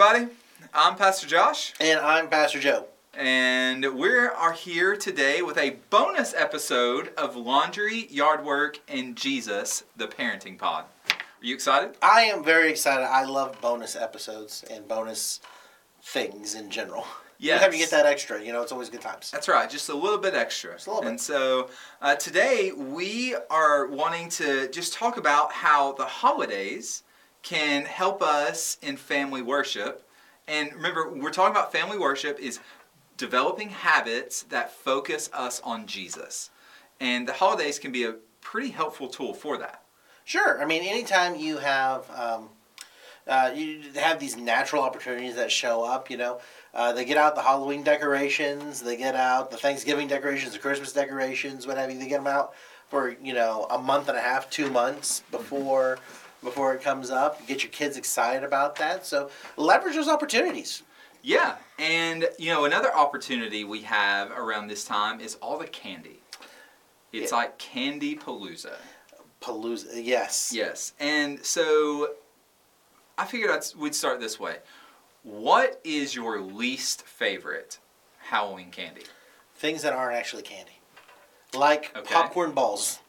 everybody. I'm Pastor Josh, And I'm Pastor Joe. and we are here today with a bonus episode of Laundry, Yard Work, and Jesus, the Parenting Pod. Are you excited? I am very excited. I love bonus episodes and bonus things in general. Yes. Anytime you get that extra, you know, it's always good times. That's right, just a little bit extra. Just a little bit. And so uh, today we are wanting to just talk about how the holidays can help us in family worship. And remember, we're talking about family worship is developing habits that focus us on Jesus. And the holidays can be a pretty helpful tool for that. Sure. I mean, anytime you have um, uh, you have these natural opportunities that show up, you know, uh, they get out the Halloween decorations, they get out the Thanksgiving decorations, the Christmas decorations, what have you. They get them out for you know a month and a half, two months before before it comes up. Get your kids excited about that. So leverage those opportunities. Yeah, and you know, another opportunity we have around this time is all the candy. It's Yeah. like Candy Palooza. Palooza, yes. Yes, and so I figured I'd, we'd start this way. What is your least favorite Halloween candy? Things that aren't actually candy, like Okay. popcorn balls.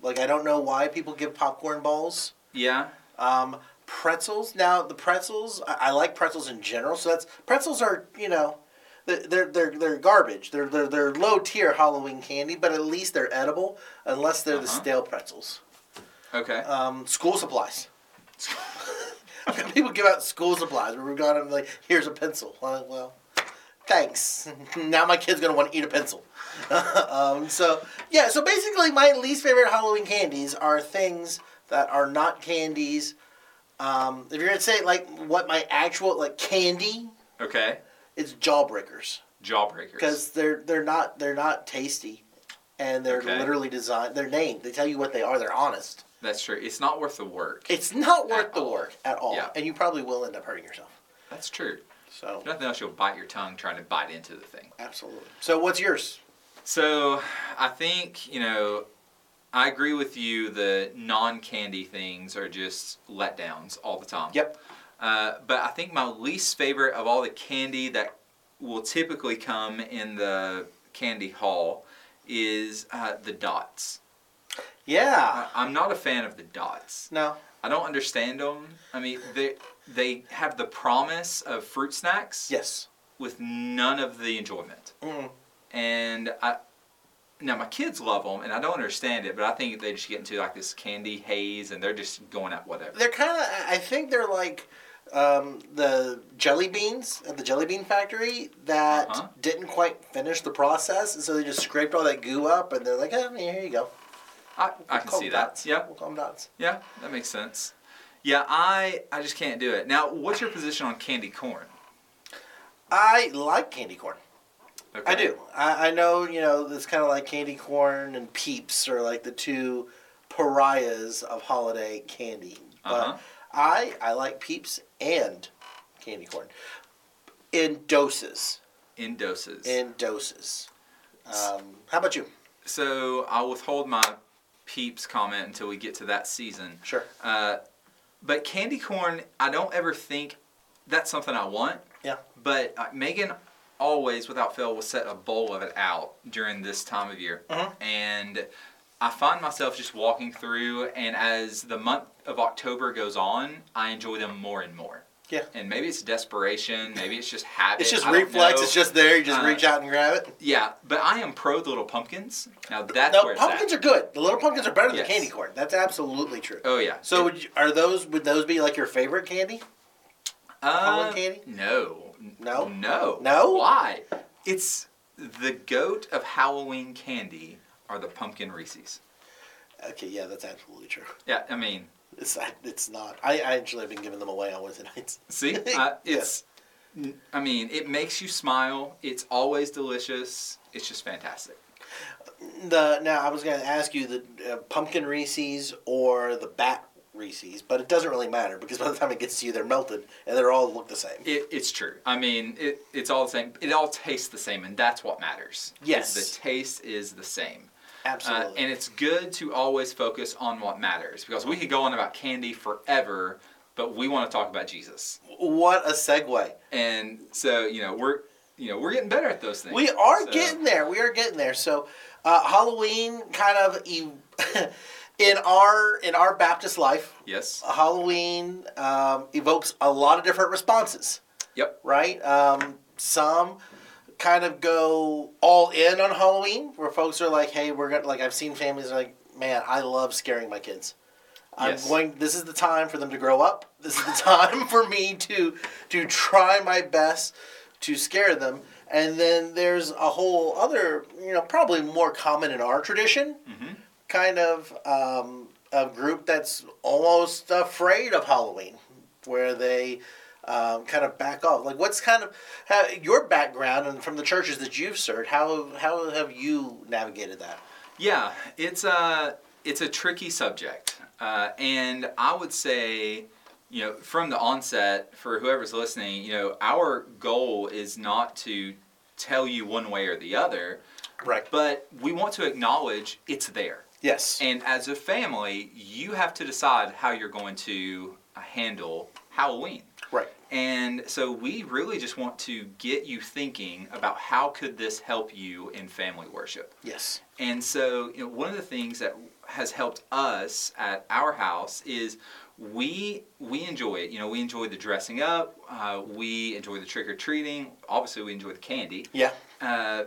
Like I don't know why people give popcorn balls. Yeah, Um, pretzels. Now the pretzels, I, I like pretzels in general. So that's pretzels are you know, they're they're they're, garbage. They're, they're they're low tier Halloween candy, but at least they're edible unless they're the Uh-huh. stale pretzels. okay. Um, school supplies. people give out school supplies where we've got them like, here's a pencil. Well, well thanks. now my kid's gonna want to eat a pencil. um, so yeah, so basically my least favorite Halloween candies are things that are not candies. Um, if you're gonna say like what my actual like candy, okay, it's jawbreakers Jawbreakers. because they're they're not they're not tasty, and they're Okay. literally designed. They're named. They tell you what they are. They're honest. That's true. It's not worth the work. It's not worth the all. work at all, Yeah. and you probably will end up hurting yourself. That's true. So If nothing else, you'll bite your tongue trying to bite into the thing. absolutely. So what's yours? So I think, you know, I agree with you. The non candy things are just letdowns all the time. Yep. Uh, but I think my least favorite of all the candy that will typically come in the candy haul is uh, the dots. Yeah. I, I'm not a fan of the dots. No. I don't understand them. I mean, they they have the promise of fruit snacks Yes. with none of the enjoyment. Mm. And I now my kids love them, and I don't understand it, but I think they just get into like this candy haze, and they're just going at whatever. They're kind of. I think they're like um, the jelly beans at the jelly bean factory that Uh-huh. didn't quite finish the process, and so they just scraped all that goo up, and they're like, oh, here you go. I, I can see that. dots. Yeah, We'll call them dots. yeah, that makes sense. Yeah, I I just can't do it. Now, what's your position on candy corn? I like candy corn. Okay. I do. I, I know, you know, it's kind of like candy corn and peeps are like the two pariahs of holiday candy. But Uh-huh. I I like peeps and candy corn in doses. In doses. In doses. Um, how about you? so I'll withhold my peeps comment until we get to that season. Sure. Uh, but candy corn, I don't ever think that's something I want. Yeah. But uh, Megan always, without fail, will set a bowl of it out during this time of year. Mhm. And I find myself just walking through, and as the month of October goes on, I enjoy them more and more. Yeah. And maybe it's desperation, maybe it's just habit. It's just reflex. know. It's just there. You just Uh, reach out and grab it. Yeah, but I am pro the little pumpkins. Now that's No, where pumpkins at. are good. The little pumpkins are better than Yes. candy corn. That's absolutely true. Oh yeah. So would you, are those would those be like your favorite candy? Halloween Uh, candy? No. No? No. No? Why? It's the goat of Halloween candy are the pumpkin Reese's. Okay, yeah, that's absolutely true. Yeah, I mean, It's it's not. I, I actually have been giving them away on Wednesday nights. see, uh, it's. I mean, it makes you smile. It's always delicious. It's just fantastic. The now I was going to ask you the uh, pumpkin Reese's or the bat Reese's, but it doesn't really matter because by the time it gets to you, they're melted and they're all look the same. It, it's true. I mean, it, it's all the same. It all tastes the same, and that's what matters. Yes. the taste is the same. Uh, Absolutely. and it's good to always focus on what matters because we could go on about candy forever, but we want to talk about Jesus. What a segue. And so, you know, we're you know, we're getting better at those things. We are So- getting there. We are getting there. So, uh, Halloween kind of e- in our in our Baptist life, Yes. Halloween um, evokes a lot of different responses. Yep. Right. Um, some kind of go all in on Halloween, where folks are like, "Hey, we're gonna like." I've seen families like, "Man, I love scaring my kids." I'm Yes. going. This is the time for them to grow up. This is the time for me to to try my best to scare them. And then there's a whole other, you know, probably more common in our tradition, Mhm. Kind of um, a group that's almost afraid of Halloween, where they um, kind of back off. Like, what's kind of how, your background and from the churches that you've served? How how have you navigated that? Yeah, it's a it's a tricky subject, uh, and I would say, you know, from the onset, for whoever's listening, you know, our goal is not to tell you one way or the other, Right. but we want to acknowledge it's there. Yes. And as a family, you have to decide how you're going to uh, handle Halloween. Right. And so we really just want to get you thinking about how could this help you in family worship. Yes. And so, you know, one of the things that has helped us at our house is we we enjoy it. You know, we enjoy the dressing up. Uh, we enjoy the trick or treating. Obviously, we enjoy the candy. Yeah. Uh,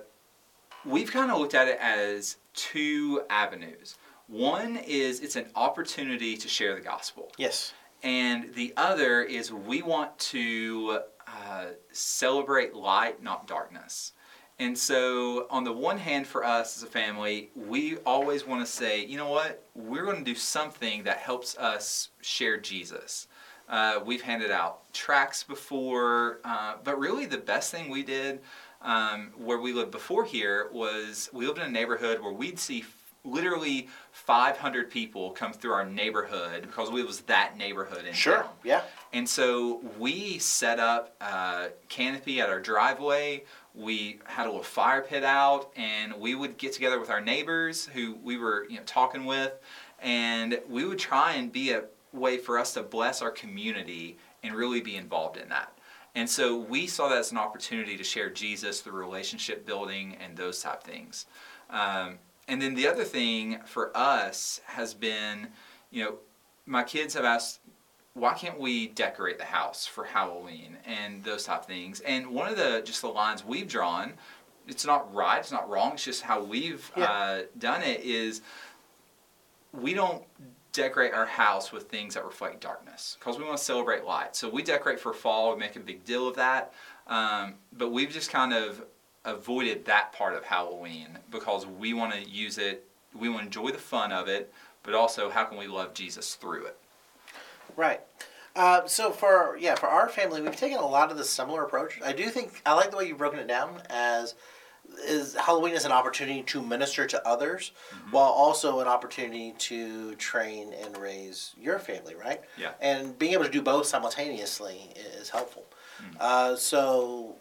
we've kind of looked at it as two avenues. One is it's an opportunity to share the gospel. Yes. And the other is we want to uh, celebrate light, not darkness. And so, on the one hand, for us as a family, we always want to say, you know what? We're going to do something that helps us share Jesus. Uh, we've handed out tracts before, uh, but really the best thing we did um, where we lived before here was we lived in a neighborhood where we'd see literally 500 people come through our neighborhood because we was that neighborhood in Sure. town. Yeah. And so we set up a canopy at our driveway. We had a little fire pit out, and we would get together with our neighbors who we were you know, talking with, and we would try and be a way for us to bless our community and really be involved in that. And so we saw that as an opportunity to share Jesus through relationship building and those type things. Um, and then the other thing for us has been, you know, my kids have asked, why can't we decorate the house for Halloween and those type things? And one of the just the lines we've drawn, it's not right, it's not wrong, it's just how we've Yeah. uh, done it is we don't decorate our house with things that reflect darkness because we want to celebrate light. So we decorate for fall, we make a big deal of that. Um, but we've just kind of avoided that part of Halloween because we want to use it, we want to enjoy the fun of it, but also how can we love Jesus through it? Right. Uh, so for yeah for our family, we've taken a lot of the similar approach. I do think I like the way you've broken it down as is Halloween is an opportunity to minister to others, mm-hmm. while also an opportunity to train and raise your family. Right. Yeah. And being able to do both simultaneously is helpful. Mm. Uh, so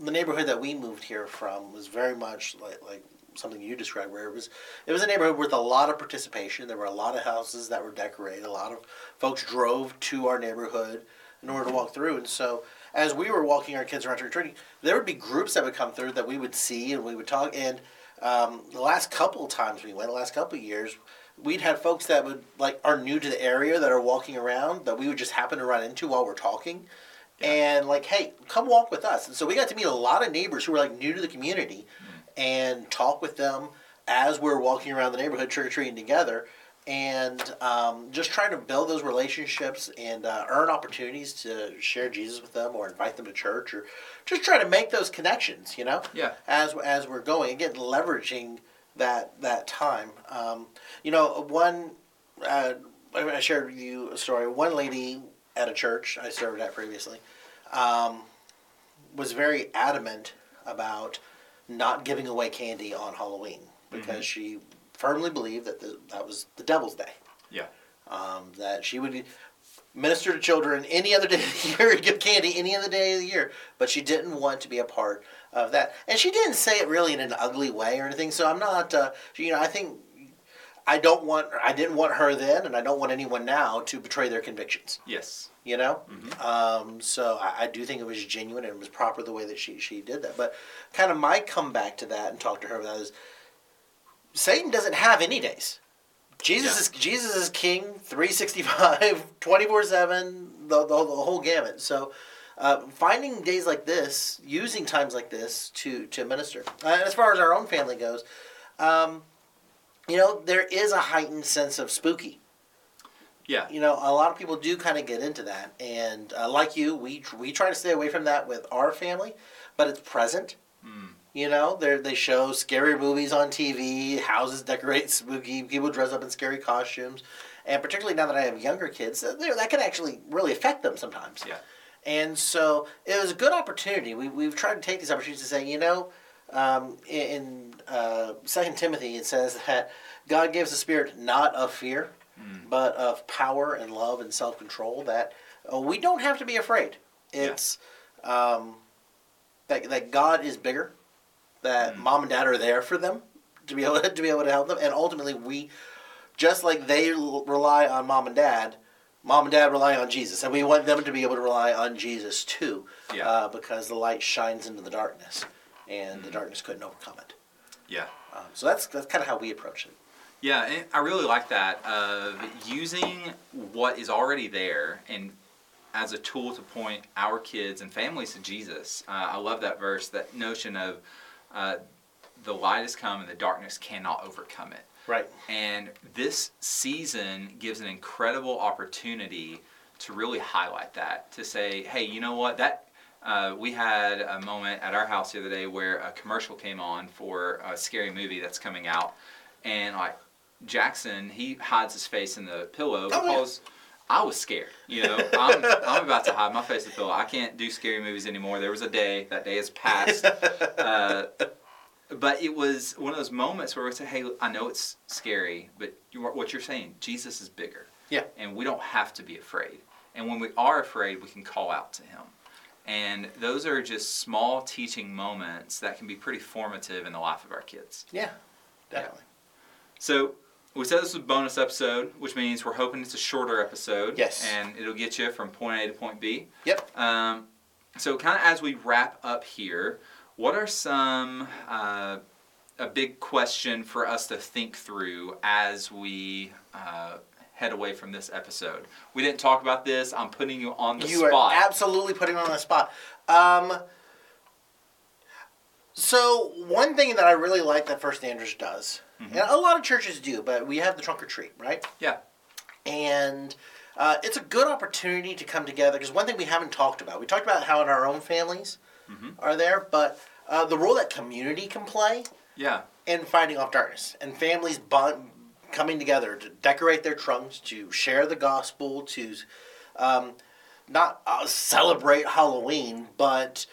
the neighborhood that we moved here from was very much like like something you described where it was it was a neighborhood with a lot of participation there were a lot of houses that were decorated a lot of folks drove to our neighborhood in order to mm-hmm. walk through and so as we were walking our kids around trick or treating there would be groups that would come through that we would see and we would talk. And um, the last couple times we went the last couple years we'd had folks that would like are new to the area that are walking around that we would just happen to run into while we're talking. And like hey come walk with us. And so we got to meet a lot of neighbors who were like new to the community and talk with them as we're walking around the neighborhood trick-or-treating together and um, just trying to build those relationships and uh, earn opportunities to share jesus with them or invite them to church or just try to make those connections you know? Yeah. as as we're going again leveraging that that time. Um, you know one uh, I I shared with you a story. One lady at a church I served at previously um, was very adamant about not giving away candy on Halloween because she firmly believed that the, that was the devil's day. Yeah. Um, that she would minister to children any other day of the year, give candy any other day of the year, but she didn't want to be a part of that. And she didn't say it really in an ugly way or anything. So I'm not, uh, you know, I think I don't want I didn't want her then, and I don't want anyone now to betray their convictions. Yes. You know, Mhm. um, so I, I do think it was genuine and it was proper the way that she she did that. But kind of my comeback to that and talk to her about is Satan doesn't have any days. Jesus Yeah. is Jesus is king 365 24/7 the, the, the whole gamut. So uh, finding days like this, using times like this to to minister. Uh, and as far as our own family goes, um, you know, there is a heightened sense of spooky Yeah. you know, a lot of people do kind of get into that, and uh, like you, we we try to stay away from that with our family, but it's present. Mm. You know, they they show scary movies on TV, houses decorate spooky, people dress up in scary costumes, and particularly now that I have younger kids, uh, that can actually really affect them sometimes. Yeah. And so it was a good opportunity. We we've tried to take these opportunities to say, you know, um, in uh, Second Timothy it says that God gives a spirit not of fear, Mm. but of power and love and self control. That uh, we don't have to be afraid. It's um, that that God is bigger. That Mm. mom and dad are there for them to be able to be able to help them, and ultimately we, just like they l- rely on mom and dad. Mom and dad rely on Jesus, and we want them to be able to rely on Jesus too, Yeah. uh, because the light shines into the darkness, and the Mhm. darkness couldn't overcome it. Yeah. Um, so that's that's kind of how we approach it. Yeah, I really like that of using what is already there and as a tool to point our kids and families to Jesus. Uh, I love that verse, that notion of uh, the light has come and the darkness cannot overcome it. Right. And this season gives an incredible opportunity to really highlight that, to say, hey, you know what, that uh, we had a moment at our house the other day where a commercial came on for a scary movie that's coming out, and like Jackson, he hides his face in the pillow Oh, yeah. because I was scared. You know, I'm about to hide my face the pillow. I can't do scary movies anymore. There was a day that day has passed. Uh, but it was one of those moments where we say, "Hey, I know it's scary, but you, what you're saying, Jesus is bigger, Yeah. and we don't have to be afraid. And when we are afraid, we can call out to Him. And those are just small teaching moments that can be pretty formative in the life of our kids. Yeah. Definitely. So we said this was a bonus episode, which means we're hoping it's a shorter episode. Yes. And it'll get you from point A to point B. Yep. Um, so, kind of as we wrap up here, what are some uh, a big question for us to think through as we uh, head away from this episode? We didn't talk about this. I'm putting you on the you spot. are absolutely putting on the spot. Um, so one thing that I really like that First Andrews does, Mhm. and a lot of churches do, but we have the trunk or treat, right? Yeah. And uh, it's a good opportunity to come together because one thing we haven't talked about, we talked about how in our own families Mhm. are there, but uh, the role that community can play yeah. in fighting off darkness and families bond, coming together to decorate their trunks, to share the gospel, to um, not uh, celebrate Halloween, but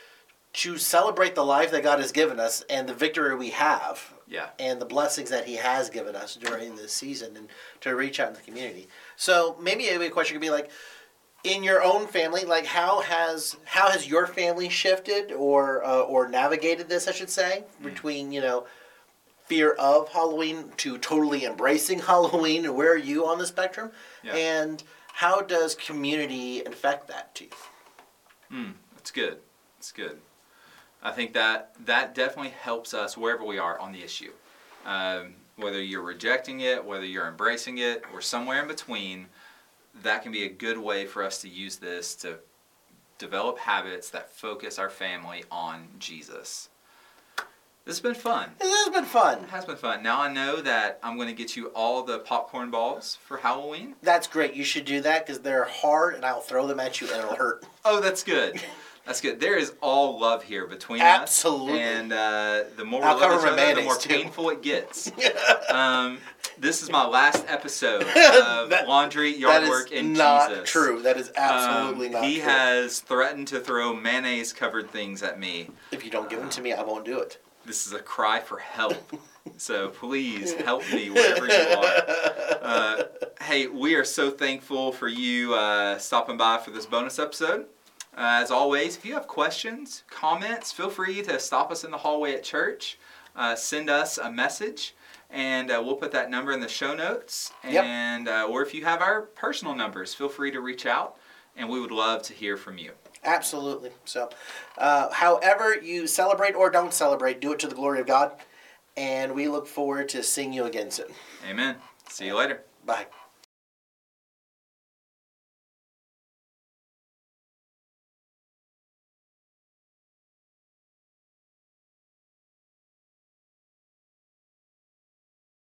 to celebrate the life that God has given us and the victory we have Yeah. and the blessings that He has given us during this season and to reach out in the community. So maybe a question could be like, in your own family, like how has how has your family shifted or uh, or navigated this? I should say between you know fear of Halloween to totally embracing Halloween, and where are you on the spectrum? Yeah. And how does community affect that to you? Mm, that's good. That's good. I think that that definitely helps us wherever we are on the issue. Um, whether you're rejecting it, whether you're embracing it, or somewhere in between, that can be a good way for us to use this to develop habits that focus our family on Jesus. This has been fun. It has been fun. It has been fun. Now I know that I'm going to get you all the popcorn balls for Halloween. That's great. You should do that because they're hard, and I'll throw them at you, and it'll hurt. Oh, that's good. That's good. There is all love here between Absolutely. us. And uh, the more we I'll love each other, the more too. painful it gets. um, this is my last episode of That- Laundry, Yard Work, and Jesus. That is not Jesus. true. That is absolutely Um, not He true. has threatened to throw mayonnaise covered things at me. if you don't give them to me, I won't do it. This is a cry for help. so please help me wherever you are. Uh, hey, we are so thankful for you uh, stopping by for this bonus episode. Uh, as always, if you have questions, comments, feel free to stop us in the hallway at church. uh, send us a message. And uh, we'll put that number in the show notes. Yep. And uh, or if you have our personal numbers, feel free to reach out, and we would love to hear from you. Absolutely. So, uh, however you celebrate or don't celebrate, do it to the glory of God. And we look forward to seeing you again soon. Amen. See you later. Bye.